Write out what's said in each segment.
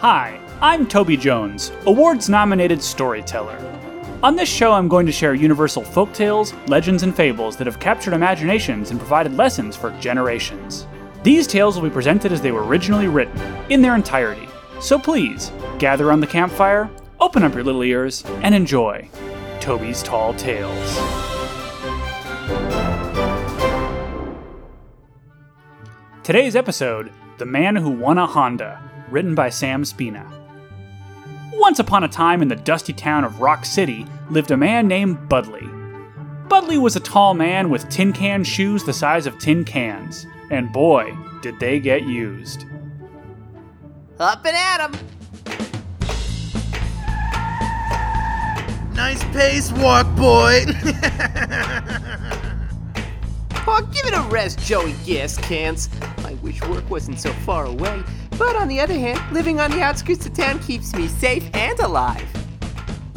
Hi, I'm Toby Jones, awards nominated storyteller. On this show, I'm going to share universal folk tales, legends, and fables that have captured imaginations and provided lessons for generations. These tales will be presented as they were originally written, in their entirety. So please, gather on the campfire, open up your little ears, and enjoy Toby's Tall Tales. Today's episode The Man Who Won a Honda, written by Sam Spina. Once upon a time in the dusty town of Rock City lived a man named Budley. Budley was a tall man with tin can shoes the size of tin cans, and boy, did they get used. Up and at 'em. Nice pace walk, boy. Oh, give it a rest, Joey Gas Cans. I wish work wasn't so far away. But on the other hand, living on the outskirts of town keeps me safe and alive.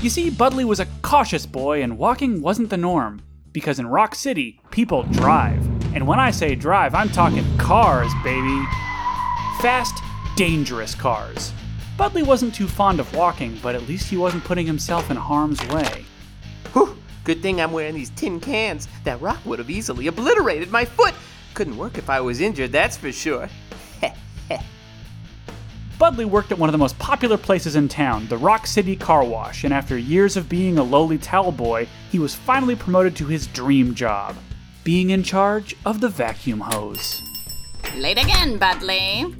You see, Budley was a cautious boy, and walking wasn't the norm. Because in Rock City, people drive. And when I say drive, I'm talking cars, baby. Fast, dangerous cars. Budley wasn't too fond of walking, but at least he wasn't putting himself in harm's way. Whew, good thing I'm wearing these tin cans. That rock would have easily obliterated my foot. Couldn't work if I was injured, that's for sure. Budley worked at one of the most popular places in town, the Rock City Car Wash, and after years of being a lowly towel boy, he was finally promoted to his dream job being in charge of the vacuum hose. Late again, Budley.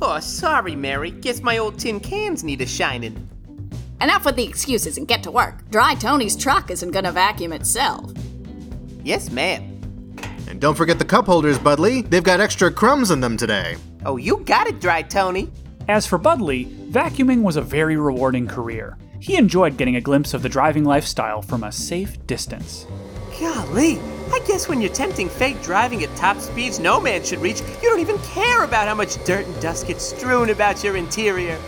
Oh, sorry, Mary. Guess my old tin cans need a shining. Enough with the excuses and get to work. Dry Tony's truck isn't gonna vacuum itself. Yes, ma'am. and don't forget the cup holders, Budley. They've got extra crumbs in them today. Oh, you got it, Dry Tony. As for Budley, vacuuming was a very rewarding career. He enjoyed getting a glimpse of the driving lifestyle from a safe distance. Golly, I guess when you're tempting fate driving at top speeds no man should reach, you don't even care about how much dirt and dust gets strewn about your interior.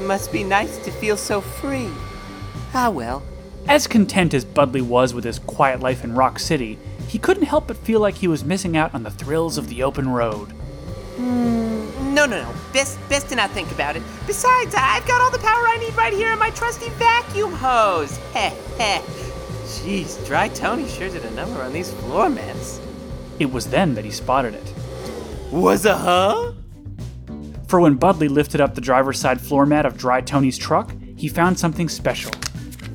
Must be nice to feel so free. Ah, well. As content as Budley was with his quiet life in Rock City, he couldn't help but feel like he was missing out on the thrills of the open road. No, no, no. Best, best to not think about it. Besides, I've got all the power I need right here in my trusty vacuum hose. Heh, heh. Jeez, Dry Tony sure did a number on these floor mats. It was then that he spotted it. Was a huh? For when Budley lifted up the driver's side floor mat of Dry Tony's truck, he found something special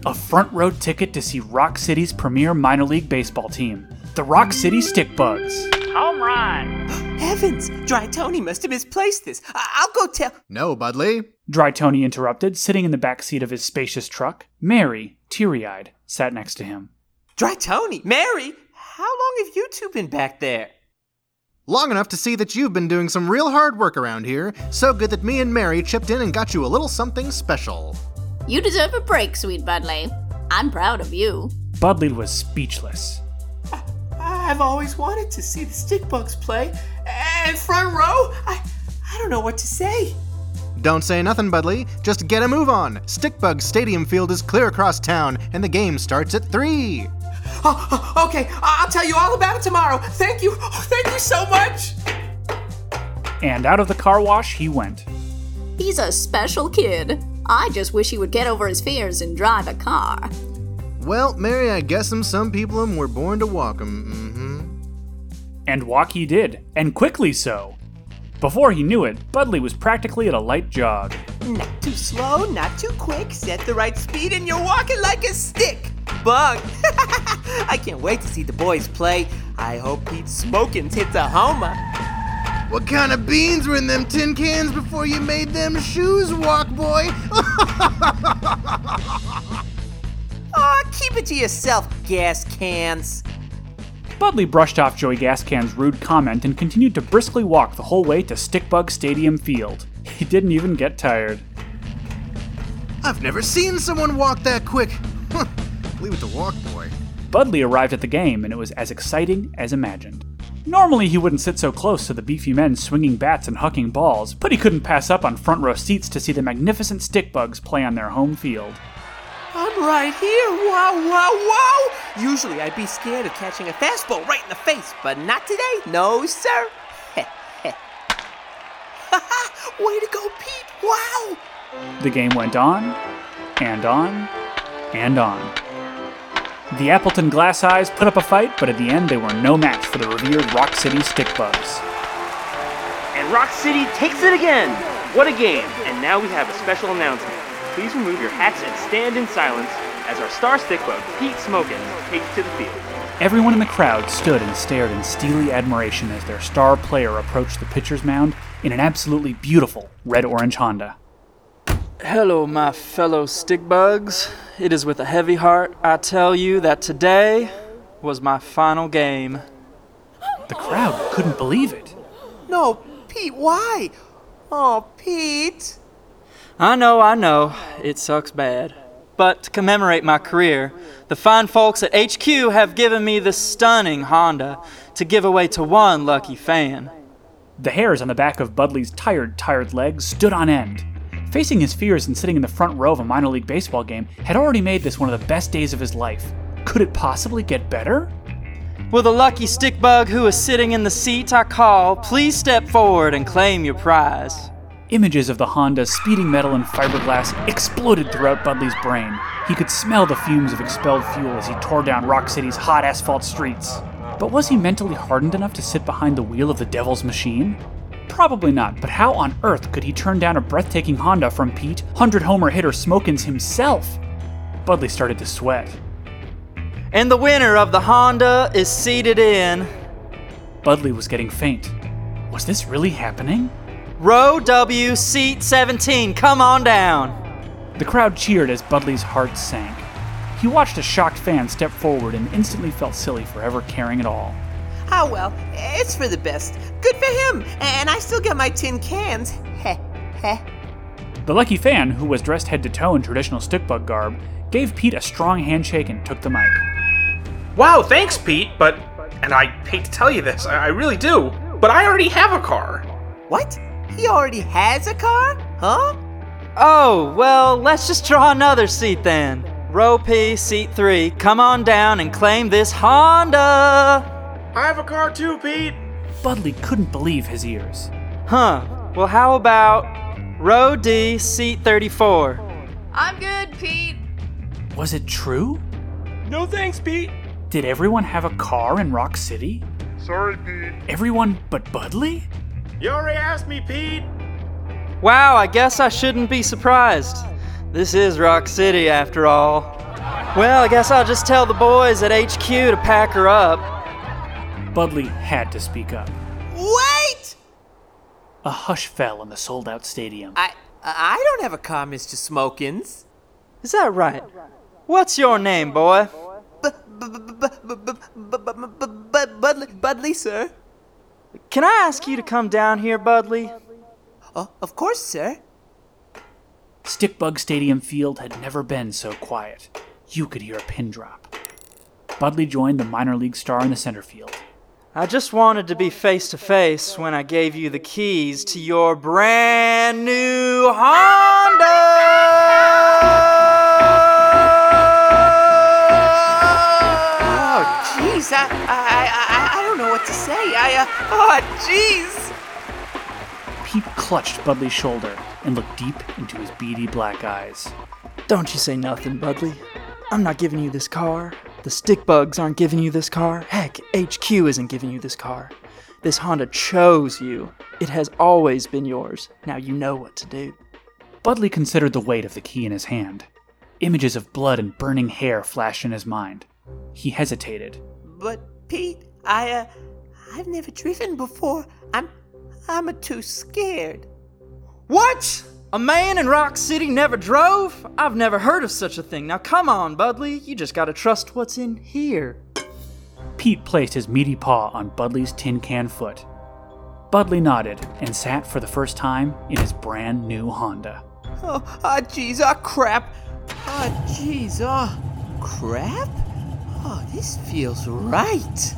a front row ticket to see Rock City's premier minor league baseball team, the Rock City Stickbugs. Home run! Heavens, Dry Tony must have misplaced this. I- I'll go tell. No, Budley. Dry Tony interrupted, sitting in the back seat of his spacious truck. Mary, teary eyed, sat next to him. Dry Tony, Mary, how long have you two been back there? Long enough to see that you've been doing some real hard work around here. So good that me and Mary chipped in and got you a little something special. You deserve a break, sweet Budley. I'm proud of you. Budley was speechless. I've always wanted to see the Stickbugs play, and front row, I, I don't know what to say. Don't say nothing, Budley. Just get a move on. Stickbug Stadium Field is clear across town, and the game starts at 3. Oh, oh, okay, I- I'll tell you all about it tomorrow. Thank you, oh, thank you so much. And out of the car wash he went. He's a special kid. I just wish he would get over his fears and drive a car. Well, Mary, I guess 'em some people 'em were born to walk 'em. Mm-hmm. And walk he did, and quickly so. Before he knew it, Budley was practically at a light jog. Not too slow, not too quick. Set the right speed, and you're walking like a stick. Bug. I can't wait to see the boys play. I hope Pete Smokins hits a homer. What kind of beans were in them tin cans before you made them shoes, walk boy? Aw, keep it to yourself, gas cans. Budley brushed off Joey Gascan's rude comment and continued to briskly walk the whole way to Stickbug Stadium Field. He didn't even get tired. I've never seen someone walk that quick. Leave it to walk boy. Budley arrived at the game, and it was as exciting as imagined. Normally, he wouldn't sit so close to the beefy men swinging bats and hucking balls, but he couldn't pass up on front row seats to see the magnificent Stickbugs play on their home field. I'm right here. Wow, wow, wow. Usually I'd be scared of catching a fastball right in the face, but not today. No, sir. Way to go, Pete. Wow. The game went on, and on, and on. The Appleton Glass Eyes put up a fight, but at the end they were no match for the revered Rock City Stickbugs. And Rock City takes it again! What a game! And now we have a special announcement. Please remove your hats and stand in silence as our star stickbug, Pete Smokins, takes to the field. Everyone in the crowd stood and stared in steely admiration as their star player approached the pitcher's mound in an absolutely beautiful red orange Honda. Hello, my fellow stickbugs. It is with a heavy heart I tell you that today was my final game. The crowd couldn't believe it. No, Pete, why? Oh, Pete. I know, I know, it sucks bad. But to commemorate my career, the fine folks at HQ have given me this stunning Honda to give away to one lucky fan. The hairs on the back of Budley's tired, tired legs stood on end. Facing his fears and sitting in the front row of a minor league baseball game had already made this one of the best days of his life. Could it possibly get better? Will the lucky stickbug who is sitting in the seat I call please step forward and claim your prize? Images of the Honda speeding metal and fiberglass exploded throughout Budley's brain. He could smell the fumes of expelled fuel as he tore down Rock City's hot asphalt streets. But was he mentally hardened enough to sit behind the wheel of the Devil's machine? Probably not, but how on earth could he turn down a breathtaking Honda from Pete, 100 homer hitter Smokins himself? Budley started to sweat. And the winner of the Honda is seated in Budley was getting faint. Was this really happening? Row W, seat 17. Come on down. The crowd cheered as Budley's heart sank. He watched a shocked fan step forward and instantly felt silly for ever caring at all. Oh well, it's for the best. Good for him. And I still get my tin cans. Heh, heh. The lucky fan, who was dressed head to toe in traditional stickbug garb, gave Pete a strong handshake and took the mic. Wow, thanks, Pete, but. And I hate to tell you this, I I really do, but I already have a car. What? He already has a car? Huh? Oh, well, let's just draw another seat then. Row P, seat 3. Come on down and claim this Honda. I have a car too, Pete. Budley couldn't believe his ears. Huh. Well, how about row D, seat 34? I'm good, Pete. Was it true? No thanks, Pete. Did everyone have a car in Rock City? Sorry, Pete. Everyone but Budley? You already asked me, Pete. Wow, I guess I shouldn't be surprised. This is Rock City after all. Well, I guess I'll just tell the boys at HQ to pack her up. Budley had to speak up. Wait! A hush fell in the sold out stadium. I I don't have a car, Mr. Smokins. Is that right? What's your name, boy? Budley, Budley, sir. Can I ask you to come down here, Budley? Oh, uh, of course, sir. Stickbug Stadium Field had never been so quiet. You could hear a pin drop. Budley joined the minor league star in the center field. I just wanted to be face to face when I gave you the keys to your brand new Honda! Oh, jeez, I, I, what to say. I, uh, oh, jeez. Pete clutched Budley's shoulder and looked deep into his beady black eyes. Don't you say nothing, Budley. I'm not giving you this car. The stick bugs aren't giving you this car. Heck, HQ isn't giving you this car. This Honda chose you. It has always been yours. Now you know what to do. Budley considered the weight of the key in his hand. Images of blood and burning hair flashed in his mind. He hesitated. But Pete, I, uh, I've never driven before. I'm, I'm a too scared. What? A man in Rock City never drove? I've never heard of such a thing. Now come on, Budley. You just gotta trust what's in here. Pete placed his meaty paw on Budley's tin can foot. Budley nodded and sat for the first time in his brand new Honda. Oh, ah, jeez, oh, crap. Oh, jeez, oh, crap? Oh, this feels right.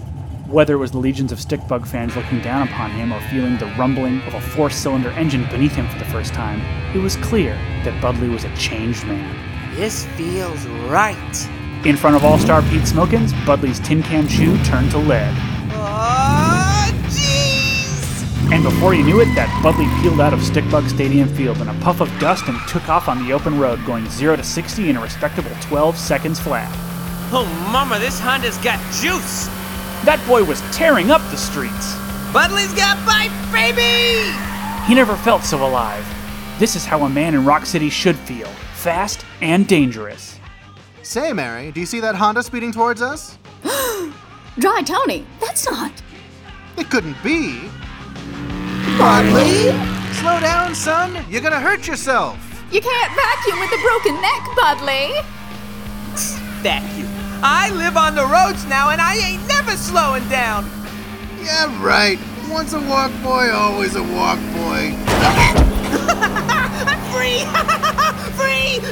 Whether it was the legions of Stickbug fans looking down upon him or feeling the rumbling of a four cylinder engine beneath him for the first time, it was clear that Budley was a changed man. This feels right. In front of All Star Pete Smokins, Budley's tin can shoe turned to lead. Oh, jeez! And before you knew it, that Budley peeled out of Stickbug Stadium Field in a puff of dust and took off on the open road, going 0 to 60 in a respectable 12 seconds flat. Oh, mama, this Honda's got juice. That boy was tearing up the streets. Budley's got bite, baby! He never felt so alive. This is how a man in Rock City should feel fast and dangerous. Say, Mary, do you see that Honda speeding towards us? Dry Tony, that's not. It couldn't be. Budley? Slow down, son. You're gonna hurt yourself. You can't vacuum with a broken neck, Budley. Vacuum. I live on the roads now and I ain't never slowing down. Yeah, right. Once a walk boy, always a walk boy. Free! Free!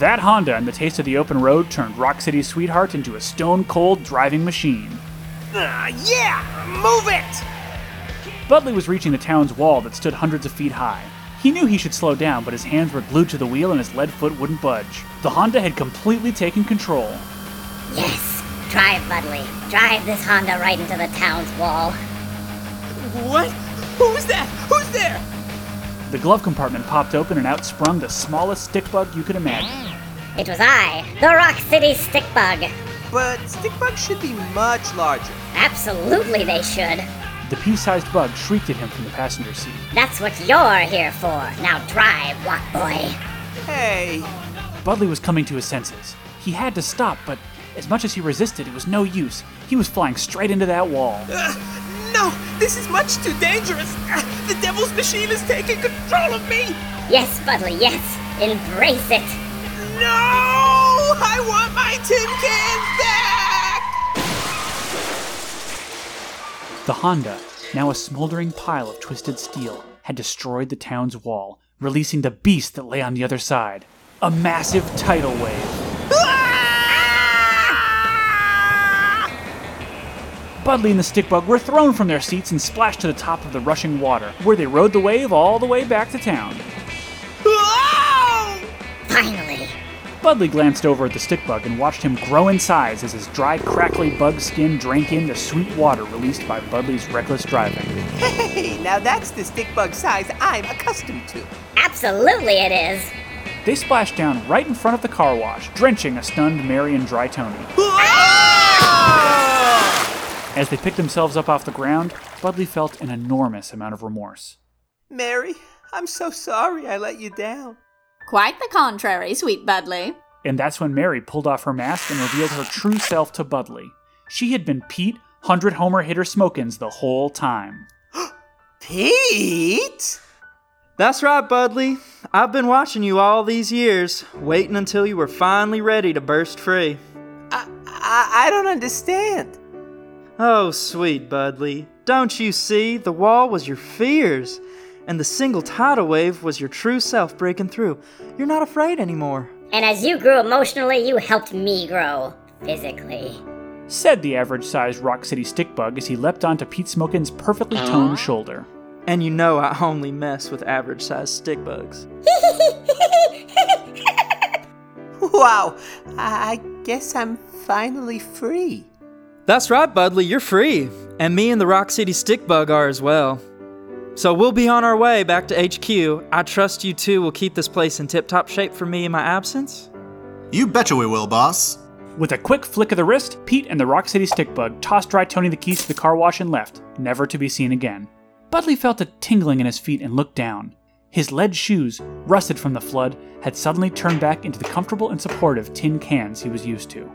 That Honda and the taste of the open road turned Rock City's sweetheart into a stone cold driving machine. Ah, yeah! Move it! Budley was reaching the town's wall that stood hundreds of feet high. He knew he should slow down, but his hands were glued to the wheel and his lead foot wouldn't budge. The Honda had completely taken control. Yes. Drive, Budley. Drive this Honda right into the town's wall. What? Who's that? Who's there? The glove compartment popped open and out sprung the smallest stick bug you could imagine. It was I, the Rock City Stickbug. But Stickbug should be much larger. Absolutely they should. The pea sized bug shrieked at him from the passenger seat. That's what you're here for. Now drive, Walk Boy. Hey, Budley was coming to his senses. He had to stop, but as much as he resisted, it was no use. He was flying straight into that wall. no, this is much too dangerous. Ah, The devil's machine is taking control of me. Yes, Budley, yes. Embrace it. No! I want my tin cans The Honda, now a smoldering pile of twisted steel, had destroyed the town's wall, releasing the beast that lay on the other side. A massive tidal wave. Budley and the Stickbug were thrown from their seats and splashed to the top of the rushing water, where they rode the wave all the way back to town. Finally. Budley glanced over at the stick bug and watched him grow in size as his dry, crackly bug skin drank in the sweet water released by Budley's reckless driving. Hey, now that's the stick bug size I'm accustomed to. Absolutely it is. They splashed down right in front of the car wash, drenching a stunned Mary and Dry Tony. Ah! As they picked themselves up off the ground, Budley felt an enormous amount of remorse. Mary, I'm so sorry I let you down. Quite the contrary, sweet Budley. And that's when Mary pulled off her mask and revealed her true self to Budley. She had been Pete, 100 homer hitter Smokins the whole time. Pete? That's right, Budley. I've been watching you all these years, waiting until you were finally ready to burst free. I, I, I don't understand. Oh, sweet Budley. Don't you see? The wall was your fears, and the single tidal wave was your true self breaking through. You're not afraid anymore. And as you grew emotionally, you helped me grow physically. Said the average sized Rock City Stickbug as he leapt onto Pete Smokin's perfectly toned shoulder. And you know I only mess with average sized stick bugs. Wow, I, I guess I'm finally free. That's right, Budley, you're free. And me and the Rock City Stickbug are as well. So we'll be on our way back to HQ. I trust you two will keep this place in tip top shape for me in my absence. You betcha we will, boss. With a quick flick of the wrist, Pete and the Rock City Stickbug tossed Dry Tony the keys to the car wash and left, never to be seen again. Budley felt a tingling in his feet and looked down. His lead shoes, rusted from the flood, had suddenly turned back into the comfortable and supportive tin cans he was used to.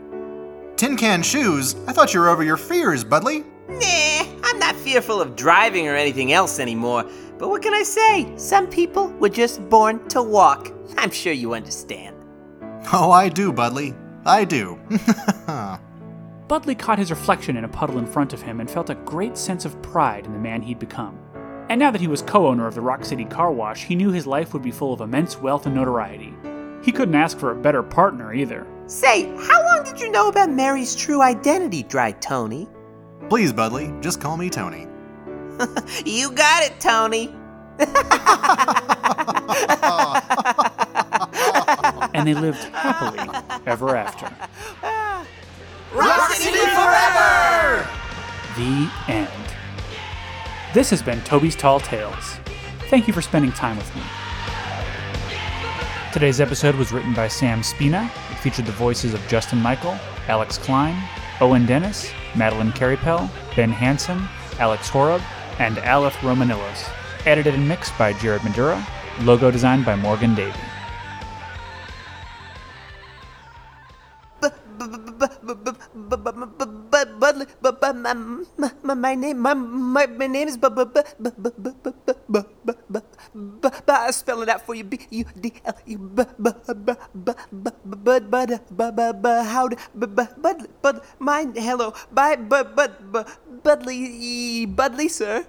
Tin can shoes? I thought you were over your fears, Budley. Nah, I'm not fearful of driving or anything else anymore. But what can I say? Some people were just born to walk. I'm sure you understand. Oh, I do, Budley. I do. Budley caught his reflection in a puddle in front of him and felt a great sense of pride in the man he'd become. And now that he was co owner of the Rock City Car Wash, he knew his life would be full of immense wealth and notoriety. He couldn't ask for a better partner either. Say, how long did you know about Mary's true identity, Dry Tony? Please, Budley, just call me Tony. You got it, Tony. And they lived happily ever after. Rock City forever! The end. This has been Toby's Tall Tales. Thank you for spending time with me. Today's episode was written by Sam Spina. It featured the voices of Justin Michael, Alex Klein, Owen Dennis, Madeline Careypel, Ben Hansen, Alex Horub, and Aleph Romanillos. Edited and mixed by Jared Madura. Logo designed by Morgan Davey. My name my my my name is b b I spell it out for you. B U D L E b b b b b bud bud b b b how d b b bud bud mine hello bye bud bud bud budley budley sir.